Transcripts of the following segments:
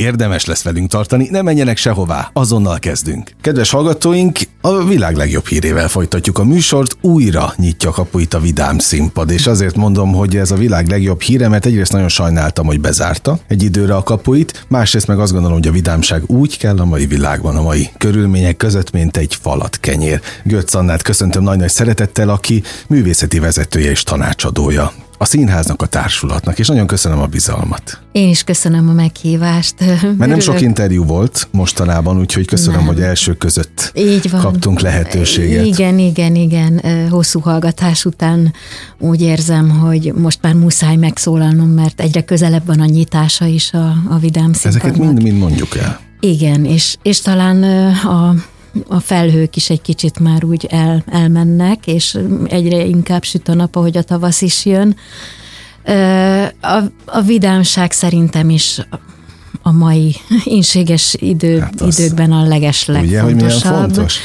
Érdemes lesz velünk tartani, ne menjenek sehová, azonnal kezdünk. Kedves hallgatóink, a világ legjobb hírével folytatjuk a műsort, újra nyitja kapuit a Vidám színpad, és azért mondom, hogy ez a világ legjobb híre, mert egyrészt nagyon sajnáltam, hogy bezárta egy időre a kapuit, másrészt meg azt gondolom, hogy a vidámság úgy kell a mai világban, a mai körülmények között, mint egy falat kenyér. Götz Annát köszöntöm nagy-nagy szeretettel, aki művészeti vezetője és tanácsadója a színháznak, a társulatnak, és nagyon köszönöm a bizalmat. Én is köszönöm a meghívást. Mert nem sok interjú volt mostanában, úgyhogy köszönöm, nem. hogy első között Így van. kaptunk lehetőséget. Igen, igen, igen. Hosszú hallgatás után úgy érzem, hogy most már muszáj megszólalnom, mert egyre közelebb van a nyitása is a, a vidám színpadnak. Ezeket mind-mind mondjuk el. Igen, és, és talán a a felhők is egy kicsit már úgy el, elmennek, és egyre inkább süt a nap, ahogy a tavasz is jön. A, a vidámság szerintem is a mai inséges idő, hát időkben a leges legfontosabb. Fontos?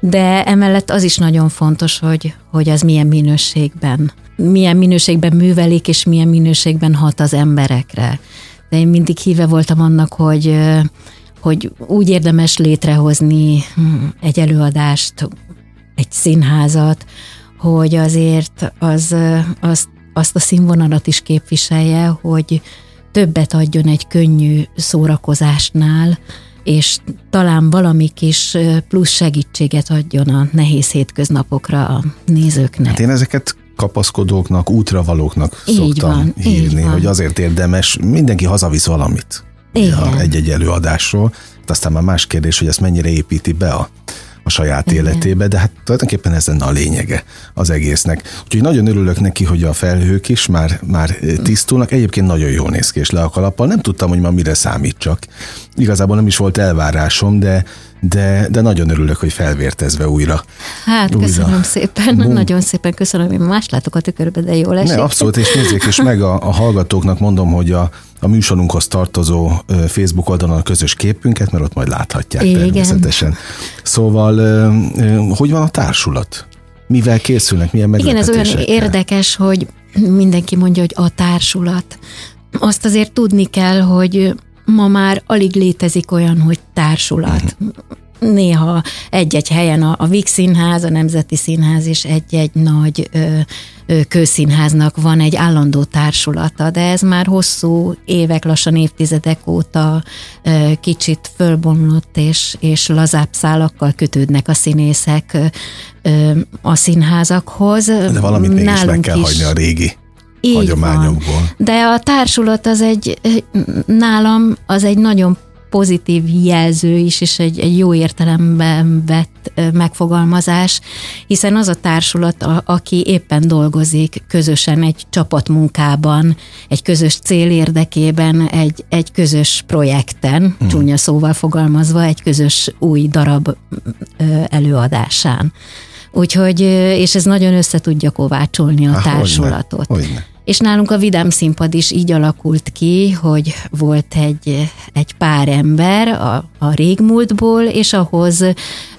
De emellett az is nagyon fontos, hogy, hogy az milyen minőségben, milyen minőségben művelik, és milyen minőségben hat az emberekre. De én mindig híve voltam annak, hogy hogy úgy érdemes létrehozni hm, egy előadást, egy színházat, hogy azért az, az, azt a színvonalat is képviselje, hogy többet adjon egy könnyű szórakozásnál, és talán valami kis plusz segítséget adjon a nehéz hétköznapokra a nézőknek. Hát én ezeket kapaszkodóknak, útravalóknak így szoktam van, hívni, hogy azért érdemes, mindenki hazavisz valamit. Igen. egy-egy előadásról. Hát aztán már más kérdés, hogy ezt mennyire építi be a, a saját Igen. életébe, de hát tulajdonképpen ez lenne a lényege az egésznek. Úgyhogy nagyon örülök neki, hogy a felhők is már, már tisztulnak. Egyébként nagyon jól néz ki, és le a kalappal. Nem tudtam, hogy ma mire számítsak. Igazából nem is volt elvárásom, de de, de nagyon örülök, hogy felvértezve újra. Hát, újra. köszönöm szépen, Bum. nagyon szépen köszönöm, én más látok a tükörbe, de jól esik. Ne, abszolút, és nézzék is meg a, a hallgatóknak mondom, hogy a, a műsorunkhoz tartozó Facebook oldalon a közös képünket, mert ott majd láthatják Igen. természetesen. Szóval, hogy van a társulat? Mivel készülnek, milyen Igen, ez olyan érdekes, hogy mindenki mondja, hogy a társulat. Azt azért tudni kell, hogy ma már alig létezik olyan, hogy társulat. Uh-huh. Néha egy-egy helyen a, a Vix Színház, a Nemzeti Színház és egy-egy nagy ö, ö, közszínháznak van egy állandó társulata, de ez már hosszú évek, lassan évtizedek óta ö, kicsit fölbomlott és, és lazább szálakkal kötődnek a színészek ö, a színházakhoz. De valamit mégis Nálunk meg kell is, hagyni a régi így hagyományokból. Van. De a társulat az egy, nálam az egy nagyon pozitív jelző is, és egy, egy jó értelemben vett megfogalmazás, hiszen az a társulat, a, aki éppen dolgozik közösen egy csapatmunkában, egy közös cél érdekében, egy, egy közös projekten, hmm. csúnya szóval fogalmazva, egy közös új darab előadásán. Úgyhogy, és ez nagyon össze tudja kovácsolni a Há, társulatot. Hogyne, hogyne. És nálunk a Vidám Színpad is így alakult ki, hogy volt egy, egy pár ember a, a régmúltból, és ahhoz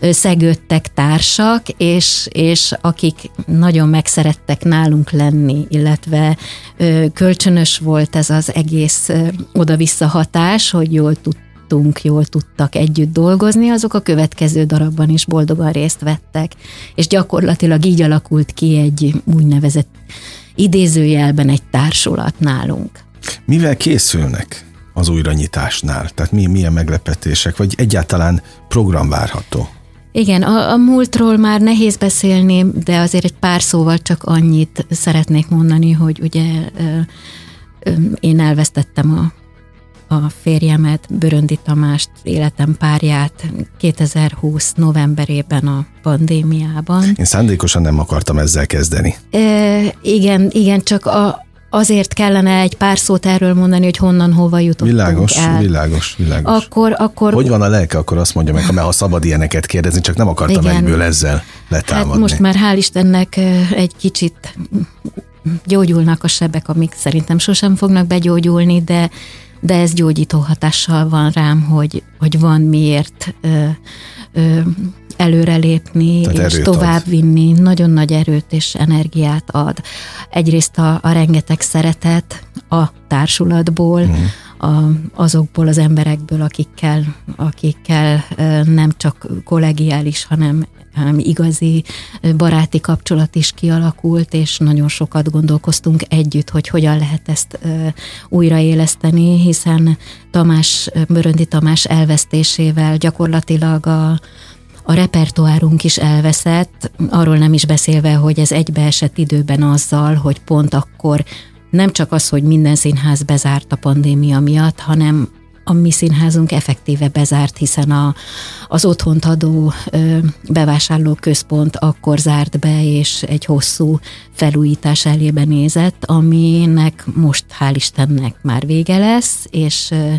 szegődtek társak, és, és akik nagyon megszerettek nálunk lenni, illetve kölcsönös volt ez az egész oda-vissza hatás, hogy jól tudtuk tudtunk, jól tudtak együtt dolgozni, azok a következő darabban is boldogan részt vettek. És gyakorlatilag így alakult ki egy úgynevezett idézőjelben egy társulat nálunk. Mivel készülnek az újranyitásnál? Tehát mi, milyen meglepetések, vagy egyáltalán program várható? Igen, a, a múltról már nehéz beszélni, de azért egy pár szóval csak annyit szeretnék mondani, hogy ugye én elvesztettem a a férjemet, Böröndi Tamást, életem párját 2020 novemberében a pandémiában. Én szándékosan nem akartam ezzel kezdeni. E, igen, igen, csak a, azért kellene egy pár szót erről mondani, hogy honnan, hova jutottunk Világos, el. világos, világos. Akkor, akkor... Hogy van a lelke, akkor azt mondja meg, ha szabad ilyeneket kérdezni, csak nem akartam Igen. egyből ezzel letámadni. Hát most már hál' Istennek egy kicsit gyógyulnak a sebek, amik szerintem sosem fognak begyógyulni, de, de ez gyógyító hatással van rám, hogy, hogy van miért ö, ö, előrelépni Tehát és ad. továbbvinni. Nagyon nagy erőt és energiát ad. Egyrészt a, a rengeteg szeretet a társulatból, Mhm. a, azokból az emberekből, akikkel, akikkel nem csak kollegiális, hanem hanem igazi baráti kapcsolat is kialakult, és nagyon sokat gondolkoztunk együtt, hogy hogyan lehet ezt újraéleszteni, hiszen Tamás, Böröndi Tamás elvesztésével gyakorlatilag a, a repertoárunk is elveszett, arról nem is beszélve, hogy ez egybeesett időben azzal, hogy pont akkor nem csak az, hogy minden színház bezárt a pandémia miatt, hanem a mi színházunk effektíve bezárt, hiszen a, az otthont adó ö, bevásárló központ akkor zárt be, és egy hosszú felújítás elébe nézett, aminek most hál' Istennek már vége lesz, és ö,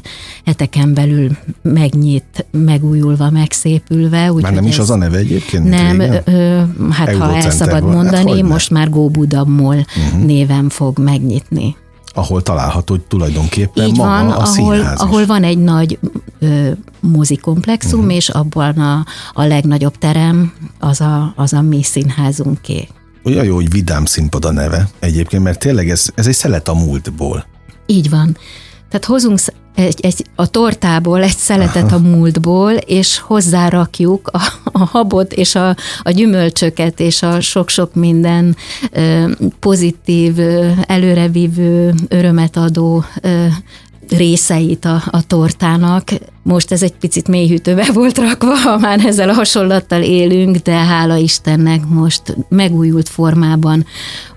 heteken belül megnyit, megújulva, megszépülve. úgy, Már nem is az a neve egyébként? nem, ö, hát ha el szabad. Hát mondani, hogyne. most már Góbuda Mall uh-huh. néven fog megnyitni. Ahol található tulajdonképpen Így maga van, a ahol, színház is. ahol van egy nagy ö, mozikomplexum, Mhm. uh-huh. és abban a, a legnagyobb terem az a, az a mi színházunké. Olyan jó, hogy vidám színpad a neve egyébként, mert tényleg ez, ez egy szelet a múltból. Így van. Tehát hozunk egy, egy, a tortából egy szeletet a múltból, és hozzárakjuk a, a habot és a, a gyümölcsöket, és a sok-sok minden ö, pozitív, ö, előrevívő, örömet adó ö, részeit a, a tortának. Most ez egy picit mélyhűtőbe volt rakva, ha már ezzel a hasonlattal élünk, de hála Istennek most megújult formában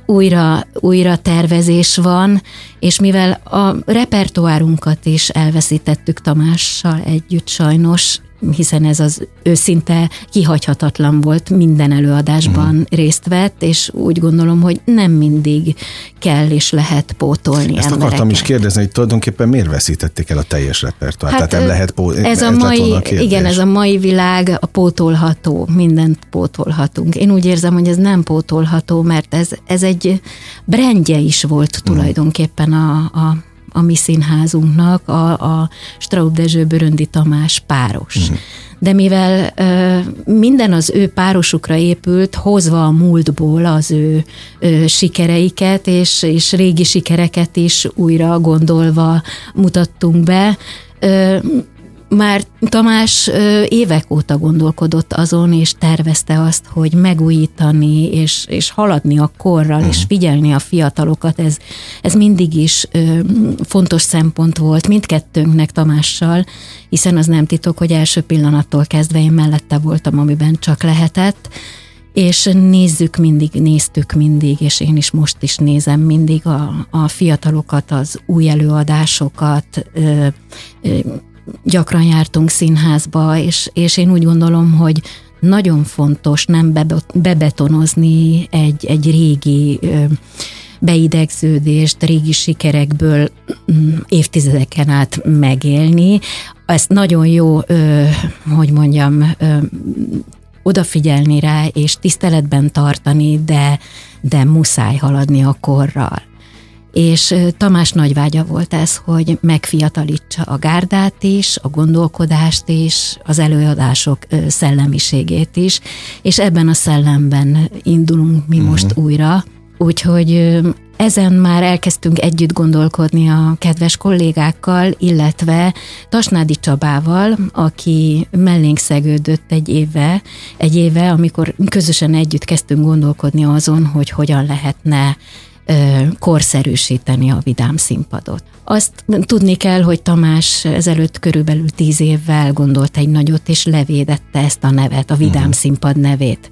újra, újra tervezés van, és mivel a repertoárunkat is elveszítettük Tamással együtt sajnos, hiszen ez az őszinte kihagyhatatlan volt, minden előadásban mm. részt vett, és úgy gondolom, hogy nem mindig kell és lehet pótolni Ezt embereket. akartam is kérdezni, hogy tulajdonképpen miért veszítették el a teljes repertoárt? Hát, Tehát nem lehet pó- ez a mai, kérdés. igen, ez a mai világ a pótolható, mindent pótolhatunk. Én úgy érzem, hogy ez nem pótolható, mert ez, ez egy brandje is volt tulajdonképpen a, a a mi színházunknak, a, a Straub Dezső Böröndi Tamás páros. Uh-huh. De mivel ö, minden az ő párosukra épült, hozva a múltból az ő ö, sikereiket, és, és régi sikereket is újra gondolva mutattunk be, ö, már Tamás évek óta gondolkodott azon, és tervezte azt, hogy megújítani, és, és haladni a korral, uh-huh. és figyelni a fiatalokat. Ez, ez mindig is fontos szempont volt mindkettőnknek Tamással, hiszen az nem titok, hogy első pillanattól kezdve én mellette voltam, amiben csak lehetett, és nézzük mindig, néztük mindig, és én is most is nézem mindig a, a fiatalokat, az új előadásokat, ö, ö, gyakran jártunk színházba, és, és én úgy gondolom, hogy nagyon fontos nem bebetonozni egy, egy régi beidegződést, régi sikerekből mm, évtizedeken át megélni. Ezt nagyon jó, hogy mondjam, odafigyelni rá, és tiszteletben tartani, de, de muszáj haladni a korral. És Tamás nagy vágya volt ez, hogy megfiatalítsa a gárdát is, a gondolkodást is, az előadások szellemiségét is, és ebben a szellemben indulunk mi uh-huh. most újra. Úgyhogy ezen már elkezdtünk együtt gondolkodni a kedves kollégákkal, illetve Tasnádi Csabával, aki mellénk szegődött egy éve, egy éve, amikor közösen együtt kezdtünk gondolkodni azon, hogy hogyan lehetne korszerűsíteni a vidám színpadot. Azt tudni kell, hogy Tamás ezelőtt körülbelül tíz évvel gondolt egy nagyot, és levédette ezt a nevet, a vidám uh-huh. színpad nevét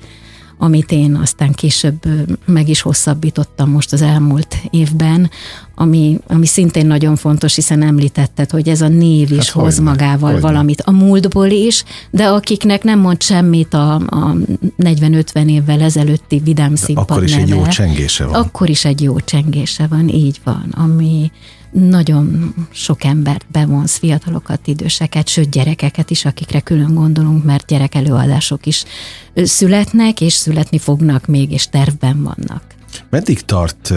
amit én aztán később meg is hosszabbítottam most az elmúlt évben, ami, ami szintén nagyon fontos, hiszen említetted, hogy ez a név is hát hoz hogyne, magával hogyne. valamit a múltból is, de akiknek nem mond semmit a, a 40-50 évvel ezelőtti vidám színpad Akkor is neve, egy jó csengése van. Akkor is egy jó csengése van, így van, ami, nagyon sok embert bevonz, fiatalokat, időseket, sőt gyerekeket is, akikre külön gondolunk, mert gyerekelőadások is születnek, és születni fognak még, és tervben vannak. Meddig tart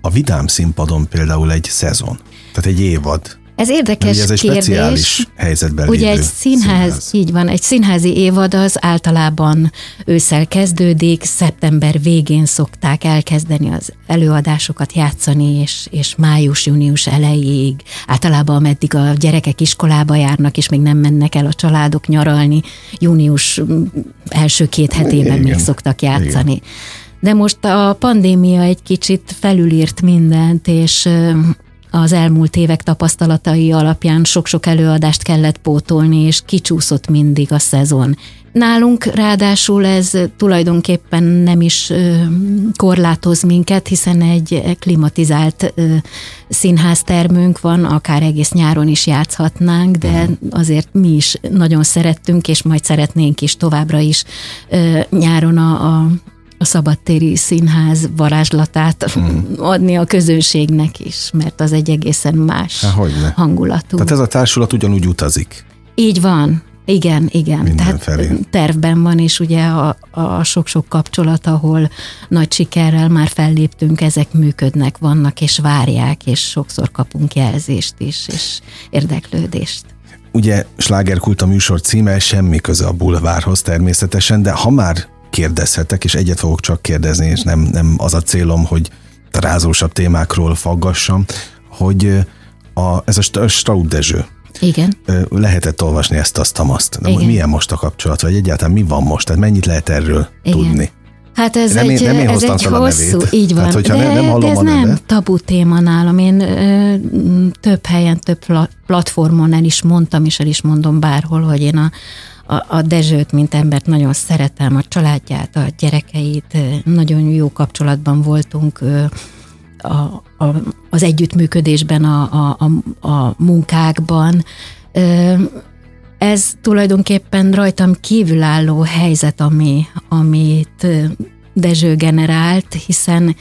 a vidám színpadon például egy szezon? Tehát egy évad? Ez érdekes ez egy kérdés. speciális helyzetben Ugye egy színház, színház, így van, egy színházi évad az általában ősszel kezdődik, szeptember végén szokták elkezdeni az előadásokat játszani, és, és május-június elejéig, általában ameddig a gyerekek iskolába járnak, és még nem mennek el a családok nyaralni, június első két hetében Igen. még szoktak játszani. Igen. De most a pandémia egy kicsit felülírt mindent, és az elmúlt évek tapasztalatai alapján sok-sok előadást kellett pótolni, és kicsúszott mindig a szezon. Nálunk ráadásul ez tulajdonképpen nem is korlátoz minket, hiszen egy klimatizált színháztermünk van, akár egész nyáron is játszhatnánk, de azért mi is nagyon szerettünk, és majd szeretnénk is továbbra is nyáron a, a a szabadtéri színház varázslatát hmm. adni a közönségnek is, mert az egy egészen más Há, hangulatú. Tehát ez a társulat ugyanúgy utazik. Így van, igen, igen. Mindenfelé. Tehát tervben van, és ugye a, a sok-sok kapcsolat, ahol nagy sikerrel már felléptünk, ezek működnek, vannak, és várják, és sokszor kapunk jelzést is, és érdeklődést. Ugye Slágerkult a műsor címe, semmi köze a bulvárhoz természetesen, de ha már kérdezhetek, és egyet fogok csak kérdezni, és nem, nem az a célom, hogy rázósabb témákról faggassam, hogy a, ez a Straub Dezső, igen. Lehetett olvasni ezt, azt, azt. De Igen. milyen most a kapcsolat, vagy egyáltalán mi van most? Tehát mennyit lehet erről Igen. tudni? Hát ez nem egy, én, nem én ez egy hosszú, nevét. így van, Tehát, de, nem, nem de ez nem nevet. tabu téma nálam. Én ö, több helyen, több platformon el is mondtam, és el is mondom bárhol, hogy én a, a, a Dezsőt, mint embert nagyon szeretem, a családját, a gyerekeit, nagyon jó kapcsolatban voltunk a, a, az együttműködésben, a, a, a, munkákban. Ez tulajdonképpen rajtam kívülálló helyzet, ami, amit Dezső generált, hiszen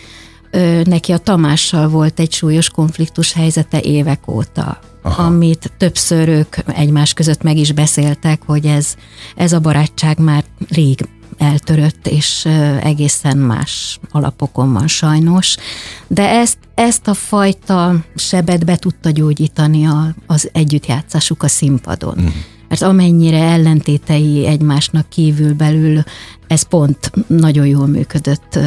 neki a Tamással volt egy súlyos konfliktus helyzete évek óta. Aha. amit többször ők egymás között meg is beszéltek, hogy ez, ez a barátság már rég eltörött, és egészen más alapokon van sajnos. De ezt, ezt a fajta sebet be tudta gyógyítani a, az együttjátszásuk a színpadon. Uh-huh. Mert amennyire ellentétei egymásnak kívül belül, ez pont nagyon jól működött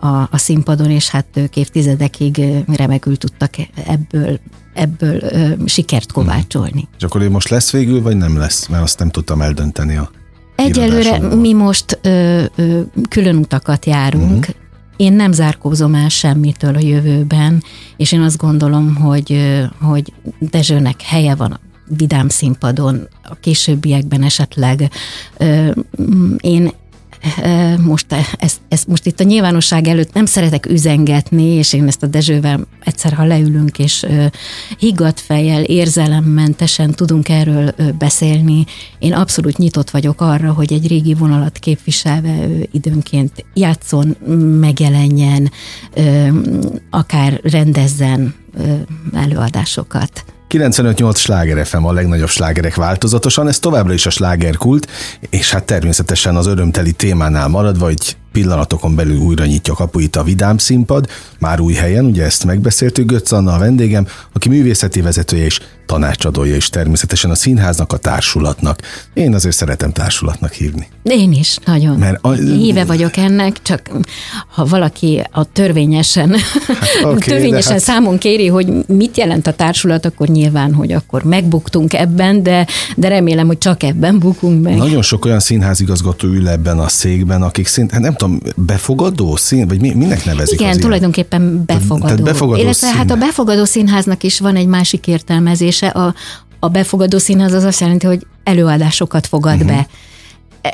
a, a színpadon, és hát ők évtizedekig remekül tudtak ebből ebből ö, sikert kovácsolni. És akkor most lesz végül, vagy nem lesz? Mert azt nem tudtam eldönteni a Egyelőre mi most ö, ö, külön utakat járunk, uh-huh. Én nem zárkózom el semmitől a jövőben, és én azt gondolom, hogy, hogy Dezsőnek helye van a vidám színpadon, a későbbiekben esetleg. Én most ezt, ezt most itt a nyilvánosság előtt nem szeretek üzengetni, és én ezt a Dezsővel egyszer, ha leülünk, és higgadt fejjel, érzelemmentesen tudunk erről beszélni, én abszolút nyitott vagyok arra, hogy egy régi vonalat képviselve időnként játszon, megjelenjen, akár rendezzen előadásokat. 95-8 sláger FM a legnagyobb slágerek változatosan, ez továbbra is a slágerkult, és hát természetesen az örömteli témánál maradva, hogy pillanatokon belül újra nyitja kapuit a Vidám színpad, már új helyen, ugye ezt megbeszéltük, Götz Anna a vendégem, aki művészeti vezetője és tanácsadója is természetesen a színháznak, a társulatnak. Én azért szeretem társulatnak hívni. Én is, nagyon. Mert a... Híve vagyok ennek, csak ha valaki a törvényesen, hát, okay, törvényesen hát... számon kéri, hogy mit jelent a társulat, akkor nyilván, hogy akkor megbuktunk ebben, de, de remélem, hogy csak ebben bukunk meg. Nagyon sok olyan színházigazgató ül ebben a székben, akik szint, hát nem tudom, befogadó szín, vagy mi, minek nevezik Igen, tulajdonképpen befogadó. Tehát befogadó Illetve szín... hát a befogadó színháznak is van egy másik értelmezése. A, a befogadó színház az azt jelenti, hogy előadásokat fogad uh-huh. be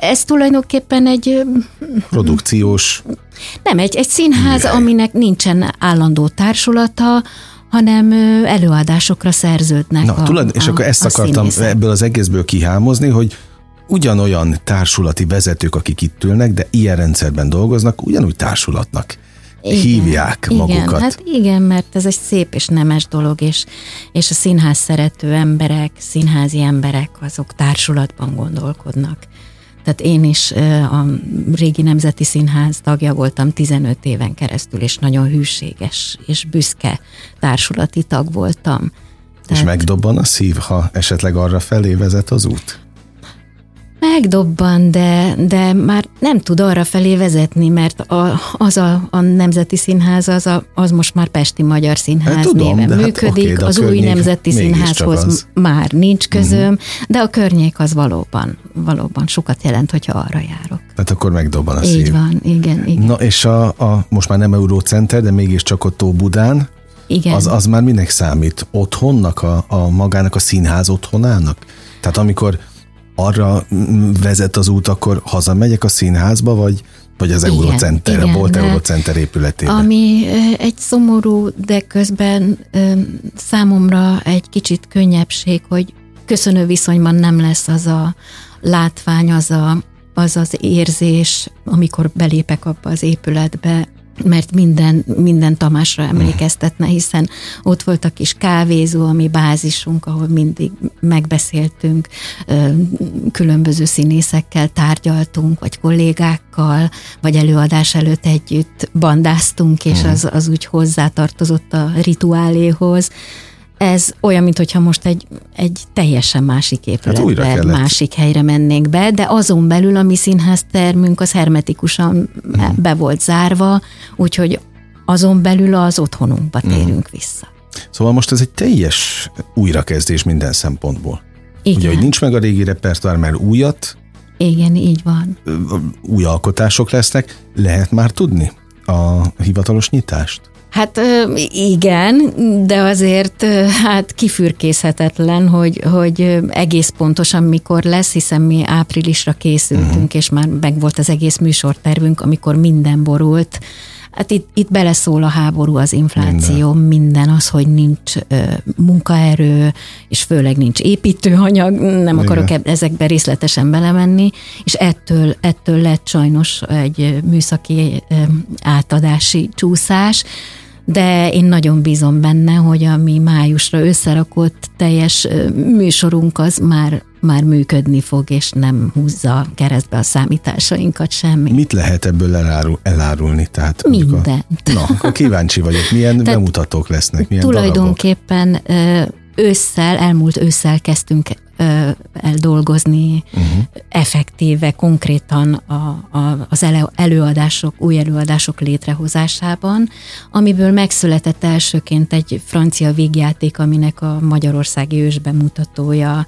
ez tulajdonképpen egy... Produkciós... Nem, egy, egy színház, műhely. aminek nincsen állandó társulata, hanem előadásokra szerződnek. Na, a, tulaj, és a, akkor ezt akartam színészek. ebből az egészből kihámozni, hogy ugyanolyan társulati vezetők, akik itt ülnek, de ilyen rendszerben dolgoznak, ugyanúgy társulatnak igen, hívják igen, magukat. Hát igen, mert ez egy szép és nemes dolog, és, és a színház szerető emberek, színházi emberek, azok társulatban gondolkodnak. Tehát én is a régi Nemzeti Színház tagja voltam 15 éven keresztül, és nagyon hűséges és büszke társulati tag voltam. Tehát... És megdobban a szív, ha esetleg arra felé vezet az út? Megdobban, de, de már nem tud arra felé vezetni, mert a, az a, a Nemzeti Színház, az, a, az most már Pesti Magyar Színház hát, tudom, néven hát működik, hát, okay, az új Nemzeti Színházhoz az. már nincs közöm, uh-huh. de a környék az valóban, valóban sokat jelent, hogyha arra járok. Hát akkor megdobban a Így szív. van, igen, igen. Na és a, a most már nem Eurócenter, de mégiscsak ott Budán, igen. Az, az már minek számít? Otthonnak, a, a magának a színház otthonának? Tehát amikor arra vezet az út, akkor hazamegyek a színházba, vagy, vagy az Eurocenter, a Bolt Eurocenter épületébe? Ami egy szomorú, de közben számomra egy kicsit könnyebbség, hogy köszönő viszonyban nem lesz az a látvány, az a, az, az érzés, amikor belépek abba az épületbe, mert minden, minden Tamásra emlékeztetne, hiszen ott volt a kis kávézó, ami bázisunk, ahol mindig megbeszéltünk, különböző színészekkel tárgyaltunk, vagy kollégákkal, vagy előadás előtt együtt bandáztunk, és az, az úgy hozzátartozott a rituáléhoz ez olyan, mintha most egy, egy teljesen másik épületbe, hát másik helyre mennénk be, de azon belül a mi színház termünk az hermetikusan hmm. be volt zárva, úgyhogy azon belül az otthonunkba hmm. térünk vissza. Szóval most ez egy teljes újrakezdés minden szempontból. Igen. Ugye, hogy nincs meg a régi repertoár, mert újat. Igen, így van. Új alkotások lesznek. Lehet már tudni a hivatalos nyitást? Hát igen, de azért hát kifürkészhetetlen, hogy, hogy egész pontosan mikor lesz, hiszen mi áprilisra készültünk, uh-huh. és már meg volt az egész műsortervünk, amikor minden borult. Hát itt, itt beleszól a háború, az infláció, minden, minden az, hogy nincs ö, munkaerő, és főleg nincs építőanyag, nem Igen. akarok ezekbe részletesen belemenni, és ettől, ettől lett sajnos egy műszaki ö, átadási csúszás, de én nagyon bízom benne, hogy a mi májusra összerakott teljes műsorunk az már már működni fog, és nem húzza keresztbe a számításainkat semmi. Mit lehet ebből elárul, elárulni? Tehát, Mindent. A, na, akkor kíváncsi vagyok, milyen Tehát bemutatók lesznek, milyen Tulajdonképpen darabok? ősszel, elmúlt ősszel kezdtünk el dolgozni uh-huh. effektíve, konkrétan a, a, az előadások, új előadások létrehozásában, amiből megszületett elsőként egy francia végjáték, aminek a magyarországi ősbemutatója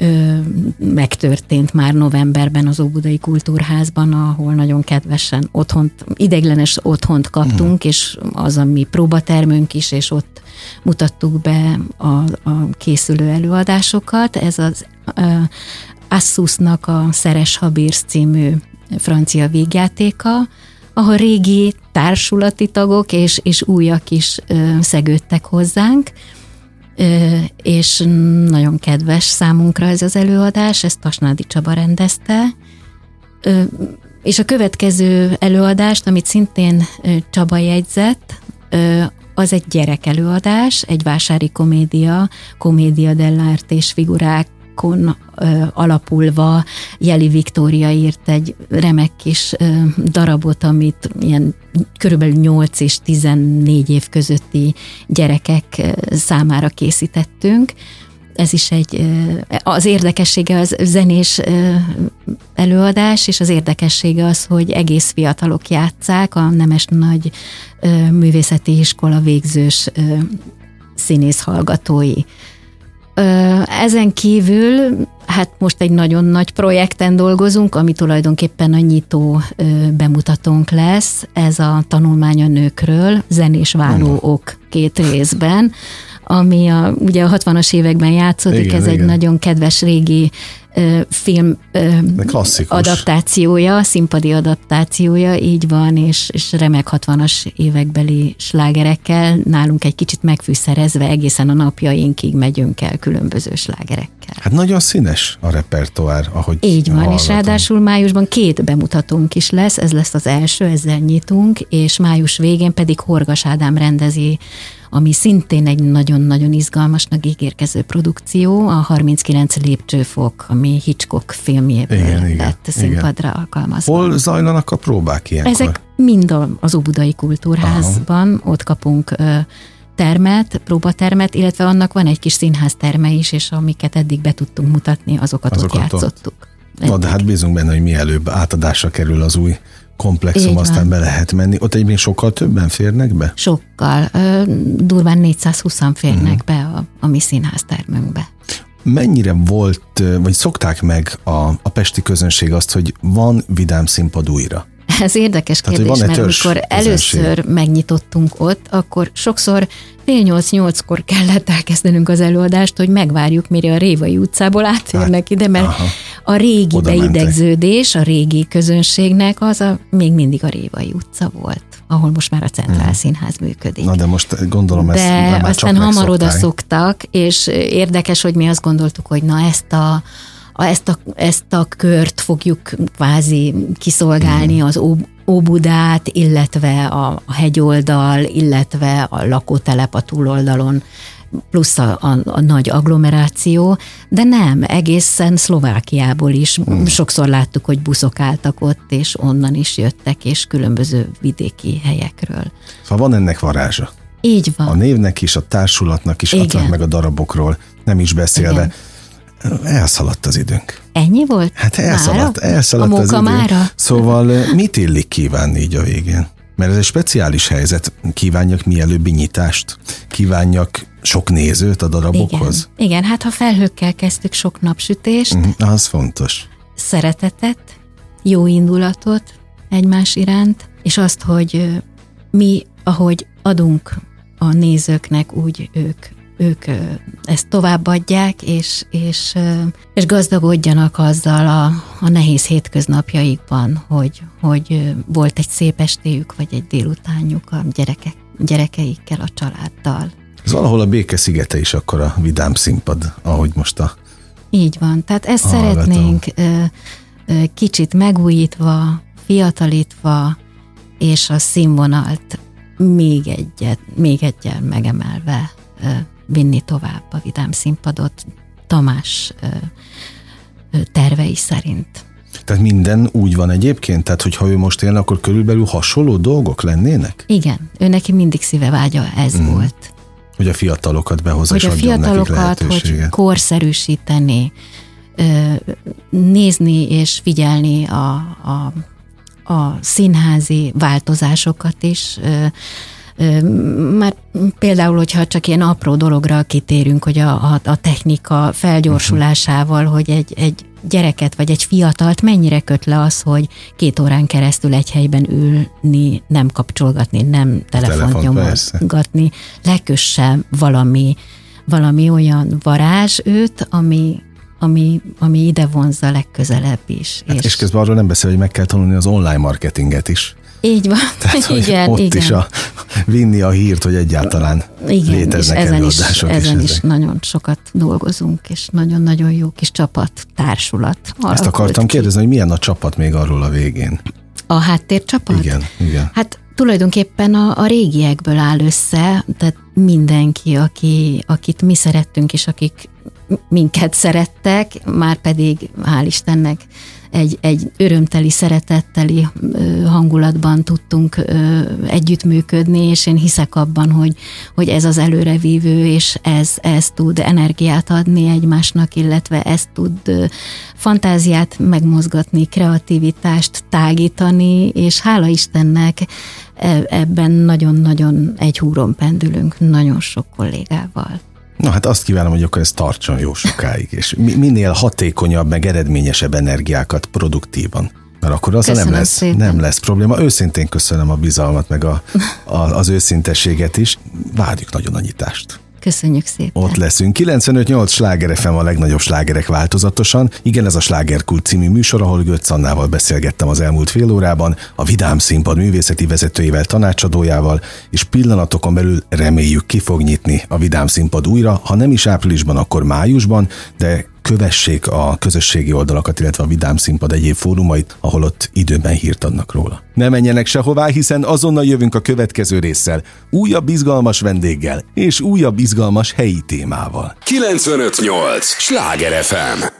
ö, ö, megtörtént már novemberben az Óbudai Kultúrházban, ahol nagyon kedvesen otthont, ideiglenes otthont kaptunk, uh-huh. és az a mi próbatermünk is, és ott mutattuk be a, a készülő előadásokat. Ez az uh, Assusnak a Szeres Habírsz című francia végjátéka, ahol régi társulati tagok és, és újak is uh, szegődtek hozzánk, és nagyon kedves számunkra ez az előadás, ezt Tasnádi Csaba rendezte, és a következő előadást, amit szintén Csaba jegyzett, az egy gyerekelőadás, egy vásári komédia, komédia dell'arte és figurák alapulva Jeli Viktória írt egy remek kis darabot, amit ilyen körülbelül 8 és 14 év közötti gyerekek számára készítettünk ez is egy, az érdekessége az zenés előadás, és az érdekessége az, hogy egész fiatalok játszák, a Nemes Nagy Művészeti Iskola végzős színész hallgatói. Ezen kívül, hát most egy nagyon nagy projekten dolgozunk, ami tulajdonképpen a nyitó bemutatónk lesz, ez a tanulmány a nőkről, zenés váló ok két részben, ami a, ugye a 60-as években játszódik, igen, ez igen. egy nagyon kedves régi film adaptációja, színpadi adaptációja, így van, és, és remek 60-as évekbeli slágerekkel, nálunk egy kicsit megfűszerezve egészen a napjainkig megyünk el különböző slágerekkel. Hát nagyon színes a repertoár, ahogy Így van, hallgatom. és ráadásul májusban két bemutatónk is lesz, ez lesz az első, ezzel nyitunk, és május végén pedig Horgas Ádám rendezi ami szintén egy nagyon-nagyon izgalmasnak ígérkező produkció, a 39 lépcsőfok, ami Hitchcock filmjéből igen, lett igen, színpadra igen. alkalmazva. Hol zajlanak a próbák ilyenkor? Ezek mind az Óbudai Kultúrházban, Aha. ott kapunk termet, próbatermet, illetve annak van egy kis színházterme is, és amiket eddig be tudtunk mutatni, azokat, azokat ott játszottuk. Na, de hát bízunk benne, hogy mielőbb átadásra kerül az új komplexum, aztán be lehet menni. Ott egyébként sokkal többen férnek be? Sokkal. Durván 420 férnek uh-huh. be a, a mi színháztermünkbe. Mennyire volt, vagy szokták meg a, a pesti közönség azt, hogy van vidám színpad újra? Ez érdekes Tehát, kérdés, mert amikor először megnyitottunk ott, akkor sokszor fél nyolc-nyolckor kellett elkezdenünk az előadást, hogy megvárjuk, mire a Révai utcából átérnek hát, ide, mert aha, a régi beidegződés a régi közönségnek az a, még mindig a Révai utca volt ahol most már a Centrál hmm. Színház működik. Na de most gondolom ezt De már aztán hamar oda szoktak, és érdekes, hogy mi azt gondoltuk, hogy na ezt a ezt a, ezt a kört fogjuk kvázi kiszolgálni, az Óbudát, illetve a, a hegyoldal, illetve a lakótelep a túloldalon, plusz a, a, a nagy agglomeráció, de nem, egészen Szlovákiából is. Hmm. Sokszor láttuk, hogy buszok álltak ott, és onnan is jöttek, és különböző vidéki helyekről. Szóval van ennek varázsa. Így van. A névnek is, a társulatnak is, adnak meg a darabokról, nem is beszélve. Igen. Elszaladt az időnk. Ennyi volt? Hát elszaladt, elszaladt a az időnk. Mára? Szóval mit illik kívánni így a végén? Mert ez egy speciális helyzet. Kívánjak mielőbbi nyitást? Kívánjak sok nézőt a darabokhoz? Igen, Igen hát ha felhőkkel kezdtük sok napsütést. Mm, az fontos. Szeretetet, jó indulatot egymás iránt, és azt, hogy mi, ahogy adunk a nézőknek, úgy ők ők ezt továbbadják, és, és, és gazdagodjanak azzal a, a nehéz hétköznapjaikban, hogy, hogy volt egy szép estéjük, vagy egy délutánjuk a gyerekek, gyerekeikkel, a családdal. Ez valahol a béke szigete is akkor a vidám színpad, ahogy most a Így van, tehát ezt szeretnénk ö, ö, kicsit megújítva, fiatalítva, és a színvonalt még egyet, még egyel megemelve vinni tovább a Vidám színpadot Tamás tervei szerint. Tehát minden úgy van egyébként? Tehát, hogyha ő most élne, akkor körülbelül hasonló dolgok lennének? Igen, ő neki mindig szíve vágya ez mm. volt. Hogy a fiatalokat behozza, hogy a fiatalokat, hogy korszerűsíteni, nézni és figyelni a, a, a színházi változásokat is, már például, hogyha csak ilyen apró dologra kitérünk, hogy a, a, a technika felgyorsulásával, hogy egy, egy gyereket vagy egy fiatalt mennyire köt le az, hogy két órán keresztül egy helyben ülni, nem kapcsolgatni, nem telefont nyomogatni, lekösse valami, valami olyan varázs őt, ami, ami, ami ide vonzza legközelebb is. Hát és, és közben arról nem beszél, hogy meg kell tanulni az online marketinget is. Így van. Tehát, hogy igen, ott igen. is a, vinni a hírt, hogy egyáltalán igen, léteznek és ezen is, ezen is nagyon sokat dolgozunk, és nagyon-nagyon jó kis csapat, társulat. Ezt akartam ki. kérdezni, hogy milyen a csapat még arról a végén? A háttércsapat? Igen, igen. Hát tulajdonképpen a, a régiekből áll össze, tehát mindenki, aki, akit mi szerettünk, és akik minket szerettek, már pedig hál' Istennek egy, egy örömteli, szeretetteli hangulatban tudtunk együttműködni, és én hiszek abban, hogy, hogy ez az előrevívő, és ez, ez tud energiát adni egymásnak, illetve ez tud fantáziát megmozgatni, kreativitást tágítani, és hála Istennek e, ebben nagyon-nagyon egy húron pendülünk nagyon sok kollégával. Na hát azt kívánom, hogy akkor ez tartson jó sokáig, és minél hatékonyabb, meg eredményesebb energiákat produktívan. Mert akkor az nem lesz, nem lesz probléma. Őszintén köszönöm a bizalmat, meg a, a, az őszintességet is. Várjuk nagyon a nyitást. Köszönjük szépen. Ott leszünk. 95-8 sláger FM a legnagyobb slágerek változatosan. Igen, ez a Slágerkult című műsor, ahol Götz Annával beszélgettem az elmúlt fél órában, a Vidám Színpad művészeti vezetőjével, tanácsadójával, és pillanatokon belül reméljük ki fog nyitni a Vidám Színpad újra, ha nem is áprilisban, akkor májusban, de kövessék a közösségi oldalakat, illetve a Vidám Színpad egyéb fórumait, ahol ott időben hírt adnak róla. Ne menjenek sehová, hiszen azonnal jövünk a következő résszel, újabb izgalmas vendéggel és újabb izgalmas helyi témával. 958! Sláger FM!